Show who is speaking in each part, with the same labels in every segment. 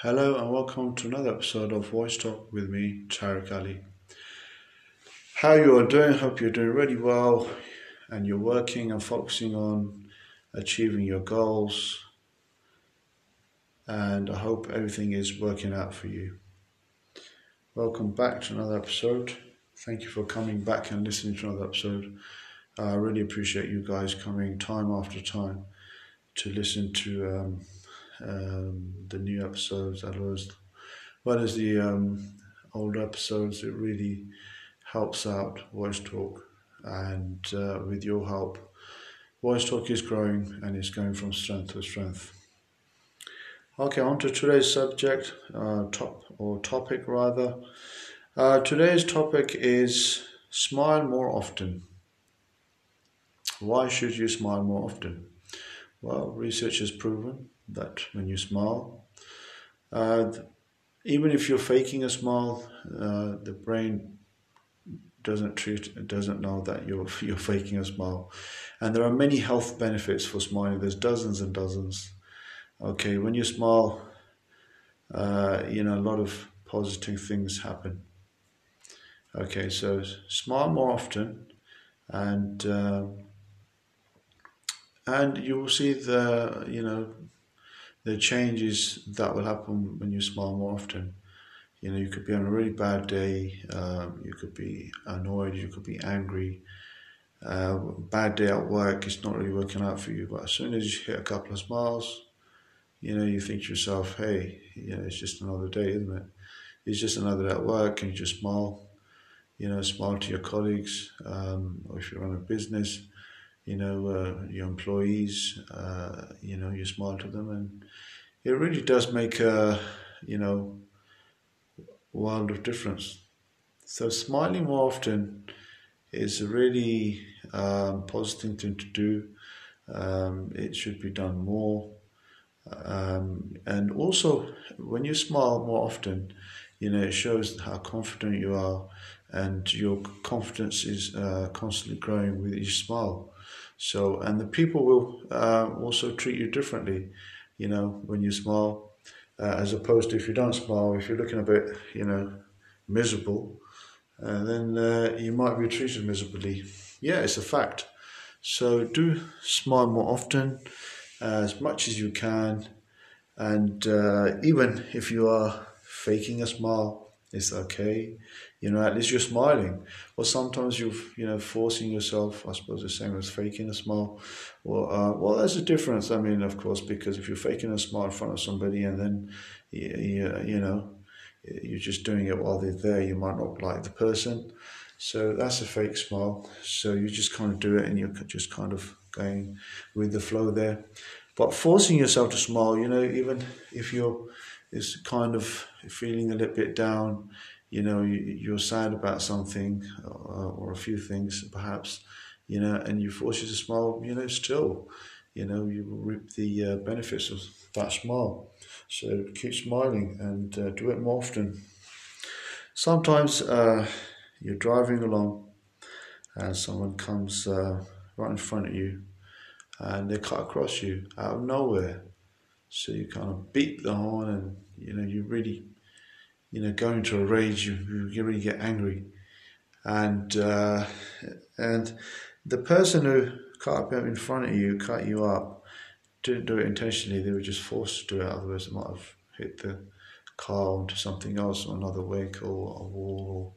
Speaker 1: Hello and welcome to another episode of Voice Talk with me, Tariq Ali. How you are doing? Hope you're doing really well and you're working and focusing on achieving your goals. And I hope everything is working out for you. Welcome back to another episode. Thank you for coming back and listening to another episode. I really appreciate you guys coming time after time to listen to um, um, the new episodes as well as, well as the um, old episodes. It really helps out Voice Talk, and uh, with your help, Voice Talk is growing and it's going from strength to strength. Okay, on to today's subject, uh, top or topic rather. Uh, today's topic is smile more often. Why should you smile more often? Well, research has proven that when you smile, uh, even if you're faking a smile, uh, the brain doesn't treat doesn't know that you're you're faking a smile, and there are many health benefits for smiling. There's dozens and dozens. Okay, when you smile, uh, you know a lot of positive things happen. Okay, so smile more often, and uh, and you will see the you know the changes that will happen when you smile more often. You know, you could be on a really bad day, um, you could be annoyed, you could be angry. Uh, bad day at work, it's not really working out for you. But as soon as you hit a couple of smiles, you know, you think to yourself, hey, you know, it's just another day, isn't it? It's just another day at work, and you just smile. You know, smile to your colleagues, um, or if you run a business, you know, uh, your employees, uh, you know, you smile to them, and it really does make a, you know, world of difference. So smiling more often is a really um, positive thing to do. Um, it should be done more. Um, and also, when you smile more often, you know, it shows how confident you are, and your confidence is uh, constantly growing with each smile. So, and the people will uh, also treat you differently, you know, when you smile, uh, as opposed to if you don't smile, if you're looking a bit, you know, miserable, uh, then uh, you might be treated miserably. Yeah, it's a fact. So do smile more often, as much as you can, and uh, even if you are faking a smile, it's okay you know, at least you're smiling. Or sometimes you're, you know, forcing yourself, I suppose the same as faking a smile. Well, uh, well, there's a difference. I mean, of course, because if you're faking a smile in front of somebody and then, you, you know, you're just doing it while they're there, you might not like the person. So that's a fake smile. So you just kind of do it and you're just kind of going with the flow there. But forcing yourself to smile, you know, even if you're is kind of feeling a little bit down, you know you're sad about something uh, or a few things perhaps you know and you force you to smile you know still you know you reap the uh, benefits of that smile. So keep smiling and uh, do it more often. Sometimes uh, you're driving along and someone comes uh, right in front of you and they cut across you out of nowhere. So you kind of beat the horn and you know you really you know, go into a rage, you, you really get angry. And, uh, and the person who cut up in front of you, cut you up, didn't do it intentionally, they were just forced to do it, otherwise, they might have hit the car onto something else, or another vehicle, or a wall,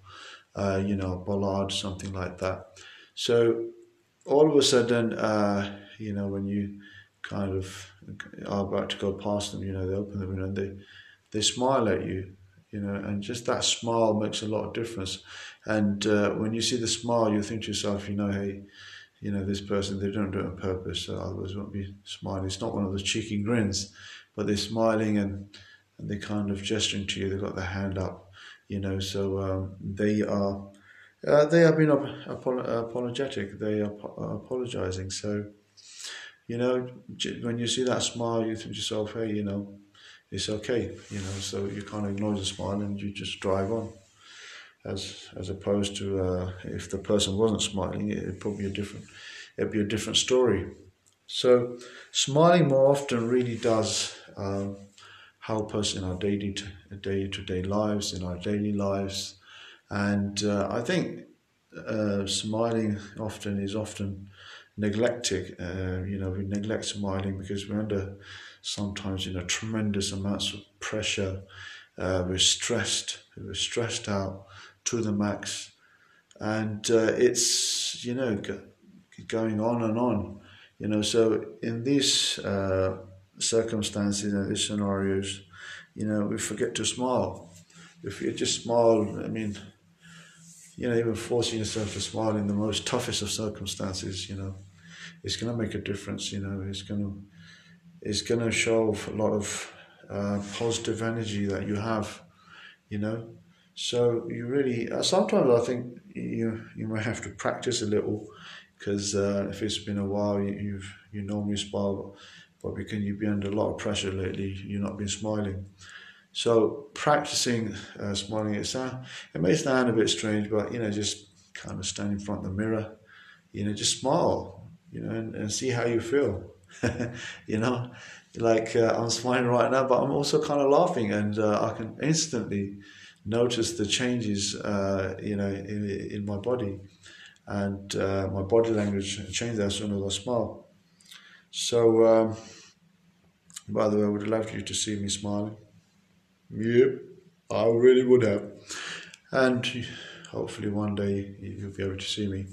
Speaker 1: or, uh, you know, a bollard, something like that. So, all of a sudden, uh, you know, when you kind of are about to go past them, you know, they open the window and they, they smile at you you know, and just that smile makes a lot of difference. And uh, when you see the smile, you think to yourself, you know, hey, you know, this person, they don't do it on purpose, so otherwise won't be smiling. It's not one of those cheeky grins, but they're smiling and, and they're kind of gesturing to you. They've got their hand up, you know, so um, they are, uh, they have been apologetic. They are apologizing. So, you know, when you see that smile, you think to yourself, hey, you know, it's okay, you know. So you of ignore the smile and you just drive on, as as opposed to uh, if the person wasn't smiling, it'd probably be a different, it'd be a different story. So smiling more often really does um, help us in our daily day to day lives, in our daily lives. And uh, I think uh, smiling often is often neglected. Uh, you know, we neglect smiling because we're under sometimes you know tremendous amounts of pressure. Uh, we're stressed. We're stressed out to the max, and uh, it's you know going on and on. You know, so in these uh, circumstances and these scenarios, you know, we forget to smile. If you just smile, I mean, you know, even forcing yourself to smile in the most toughest of circumstances, you know, it's going to make a difference. You know, it's going to it's going to show a lot of uh, positive energy that you have. You know, so you really uh, sometimes I think you you may have to practice a little because uh, if it's been a while, you, you've you normally smile, but because you've been under a lot of pressure lately, you've not been smiling. So practicing uh, smiling, it sound it may sound a bit strange, but you know, just kind of stand in front of the mirror, you know, just smile, you know, and, and see how you feel. you know, like uh, I'm smiling right now, but I'm also kind of laughing, and uh, I can instantly notice the changes, uh, you know, in, in my body and uh, my body language changed as soon as I smile. So, um, by the way, I would love you to see me smiling. Yep, I really would have. And hopefully one day you'll be able to see me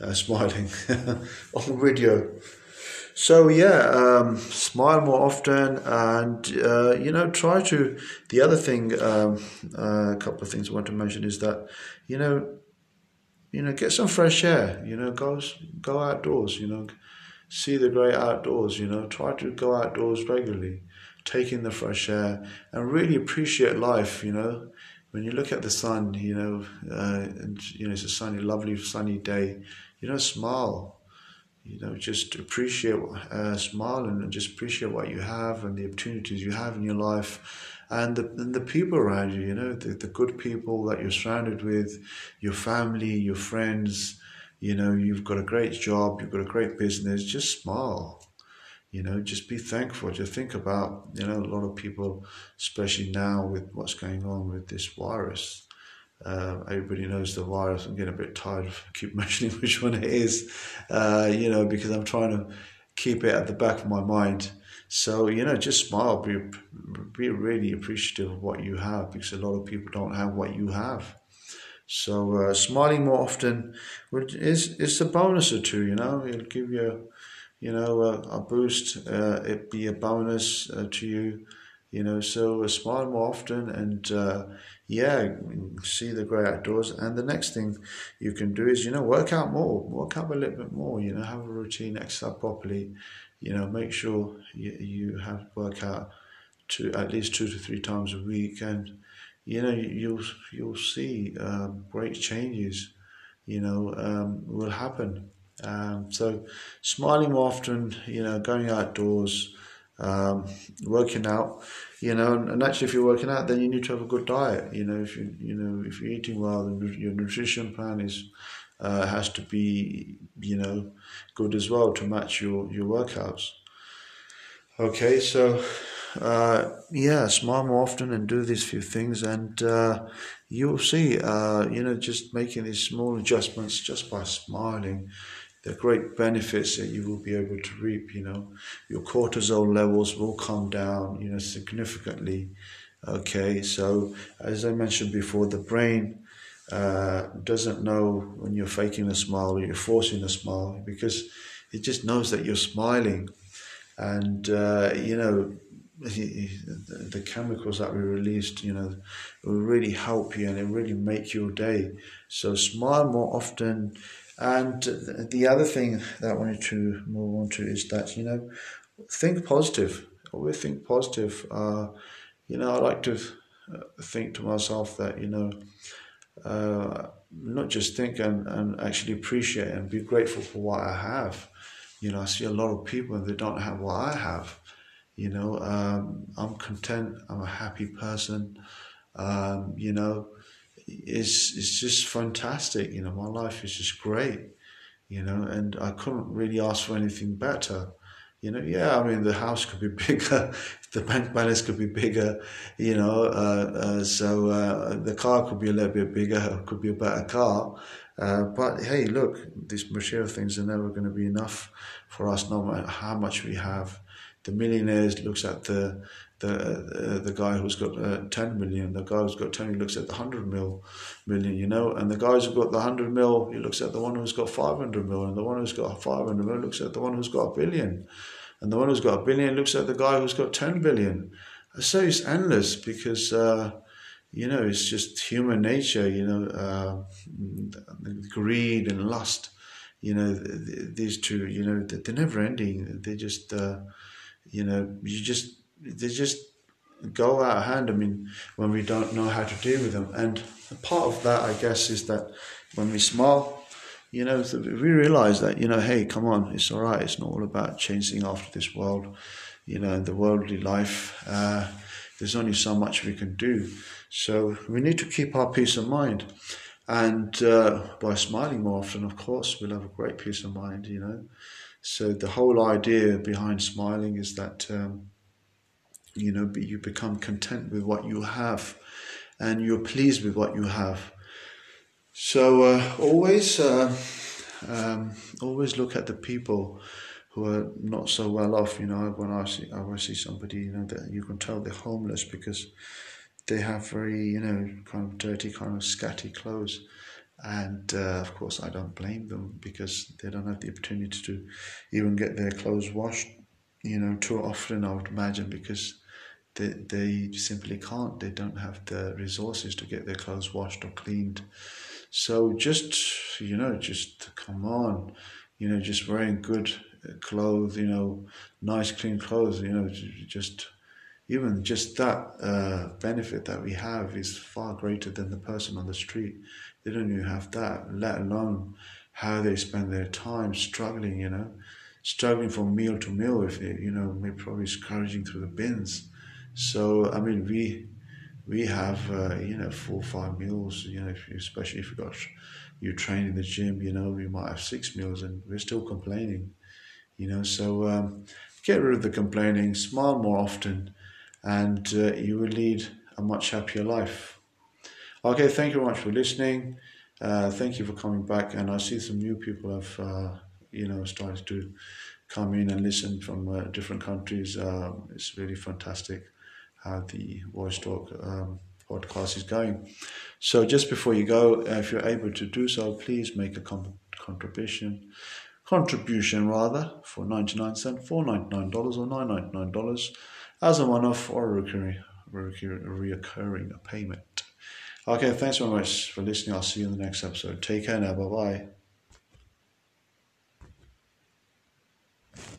Speaker 1: uh, smiling on video. So yeah, um, smile more often, and uh, you know, try to. The other thing, um, uh, a couple of things I want to mention is that you know, you know, get some fresh air. You know, go go outdoors. You know, see the great outdoors. You know, try to go outdoors regularly, take in the fresh air, and really appreciate life. You know, when you look at the sun, you know, uh, and you know it's a sunny, lovely, sunny day. You know, smile. You know, just appreciate, uh, smile, and just appreciate what you have and the opportunities you have in your life and the, and the people around you, you know, the, the good people that you're surrounded with, your family, your friends, you know, you've got a great job, you've got a great business, just smile. You know, just be thankful. Just think about, you know, a lot of people, especially now with what's going on with this virus. Uh, everybody knows the virus. I'm getting a bit tired of keep mentioning which one it is, uh, you know, because I'm trying to keep it at the back of my mind. So, you know, just smile, be, be really appreciative of what you have because a lot of people don't have what you have. So, uh, smiling more often is, is a bonus or two, you know, it'll give you, you know, a, a boost, uh, it be a bonus uh, to you, you know, so smile more often and, uh, yeah, see the great outdoors. And the next thing you can do is, you know, work out more, work out a little bit more, you know, have a routine, exercise properly, you know, make sure you, you have workout to at least two to three times a week, and you know you'll you'll see um, great changes. You know, um, will happen. Um, so, smiling more often, you know, going outdoors, um, working out, you know, and, and, actually, if you're working out, then you need to have a good diet. You know, if you you know if you're eating well, then your nutrition plan is uh, has to be, you know, good as well to match your, your workouts. Okay, so uh, yeah, smile more often and do these few things, and uh, you'll see, uh, you know, just making these small adjustments just by smiling, the great benefits that you will be able to reap. You know, your cortisol levels will come down, you know, significantly. Okay, so as I mentioned before, the brain uh, doesn't know when you're faking a smile or you're forcing a smile because it just knows that you're smiling. And, uh, you know, the chemicals that we released, you know, will really help you and it really make your day. So smile more often. And the other thing that I wanted to move on to is that, you know, think positive. Always think positive. Uh, you know, I like to think to myself that, you know, uh, not just think and, and actually appreciate and be grateful for what I have. You know, I see a lot of people and they don't have what I have. You know, um, I'm content. I'm a happy person. Um, you know, it's it's just fantastic. You know, my life is just great. You know, and I couldn't really ask for anything better. You know, yeah, I mean, the house could be bigger, the bank balance could be bigger, you know, uh, uh, so uh, the car could be a little bit bigger, could be a better car. Uh, but hey, look, these material things are never going to be enough for us, no matter how much we have. The millionaires looks at the the uh, the guy who's got uh, 10 million, the guy who's got 10, he looks at the 100 mil, million, you know, and the guys who've got the 100 mil, he looks at the one who's got 500 mil, and the one who's got 500 mil looks at the one who's got a billion, and the one who's got a billion looks at the guy who's got 10 billion. So it's endless because, uh, you know, it's just human nature, you know, uh, greed and lust, you know, these two, you know, they're never ending. They just, uh, you know, you just they just go out of hand. I mean, when we don't know how to deal with them, and part of that, I guess, is that when we smile, you know, we realize that you know, hey, come on, it's all right. It's not all about chasing after this world, you know, the worldly life. Uh, there's only so much we can do, so we need to keep our peace of mind. And uh, by smiling more often, of course, we'll have a great peace of mind, you know. So the whole idea behind smiling is that um, you know you become content with what you have and you're pleased with what you have. So uh, always uh, um, always look at the people who are not so well off. You know when I see I see somebody you know that you can tell they're homeless because they have very you know kind of dirty kind of scatty clothes. And uh, of course I don't blame them because they don't have the opportunity to even get their clothes washed you know too often I would imagine because they, they simply can't. They don't have the resources to get their clothes washed or cleaned. So just, you know, just come on, you know, just wearing good clothes, you know, nice clean clothes, you know, just even just that uh, benefit that we have is far greater than the person on the street. They don't even have that, let alone how they spend their time struggling, you know, struggling from meal to meal if they, you know, maybe probably scourging through the bins so I mean, we we have uh, you know four or five meals. You know, if you, especially if you got you train in the gym, you know, we might have six meals, and we're still complaining. You know, so um, get rid of the complaining, smile more often, and uh, you will lead a much happier life. Okay, thank you very much for listening. Uh, thank you for coming back, and I see some new people have uh, you know started to come in and listen from uh, different countries. Um, it's really fantastic how the Voice Talk um, podcast is going. So, just before you go, uh, if you're able to do so, please make a com- contribution. Contribution rather for 99 cents, $4.99 or $9.99 as a one off or a recurring, recurring, recurring payment. Okay, thanks very much for listening. I'll see you in the next episode. Take care now. Bye bye.